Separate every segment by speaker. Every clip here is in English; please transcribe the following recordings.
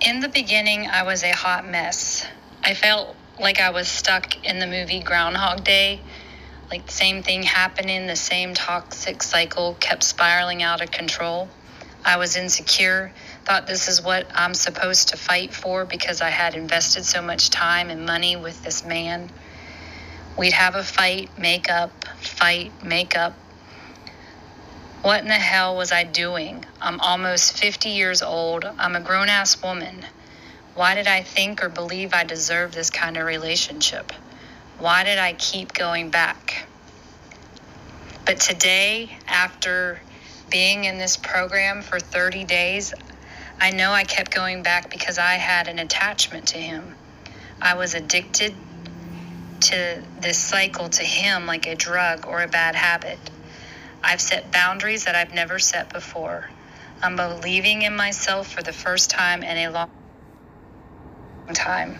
Speaker 1: In the beginning, I was a hot mess. I felt like I was stuck in the movie Groundhog Day. Like the same thing happening, the same toxic cycle kept spiraling out of control. I was insecure, thought this is what I'm supposed to fight for because I had invested so much time and money with this man. We'd have a fight, make up, fight, make up. What in the hell was I doing? I'm almost 50 years old. I'm a grown ass woman. Why did I think or believe I deserved this kind of relationship? Why did I keep going back? But today, after being in this program for 30 days, I know I kept going back because I had an attachment to him. I was addicted to this cycle to him like a drug or a bad habit. I've set boundaries that I've never set before. I'm believing in myself for the first time in a long time.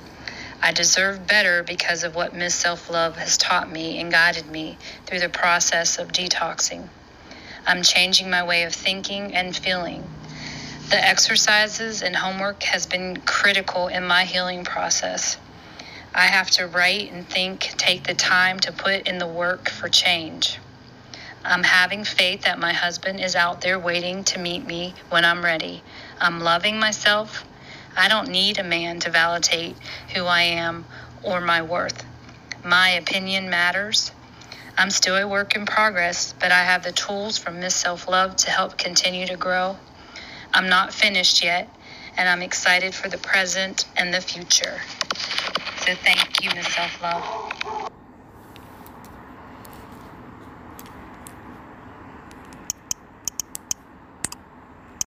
Speaker 1: I deserve better because of what Miss Self Love has taught me and guided me through the process of detoxing. I'm changing my way of thinking and feeling. The exercises and homework has been critical in my healing process. I have to write and think, take the time to put in the work for change. I'm having faith that my husband is out there waiting to meet me when I'm ready. I'm loving myself. I don't need a man to validate who I am or my worth. My opinion matters. I'm still a work in progress, but I have the tools from Miss Self Love to help continue to grow. I'm not finished yet, and I'm excited for the present and the future. So thank you, Miss Self Love.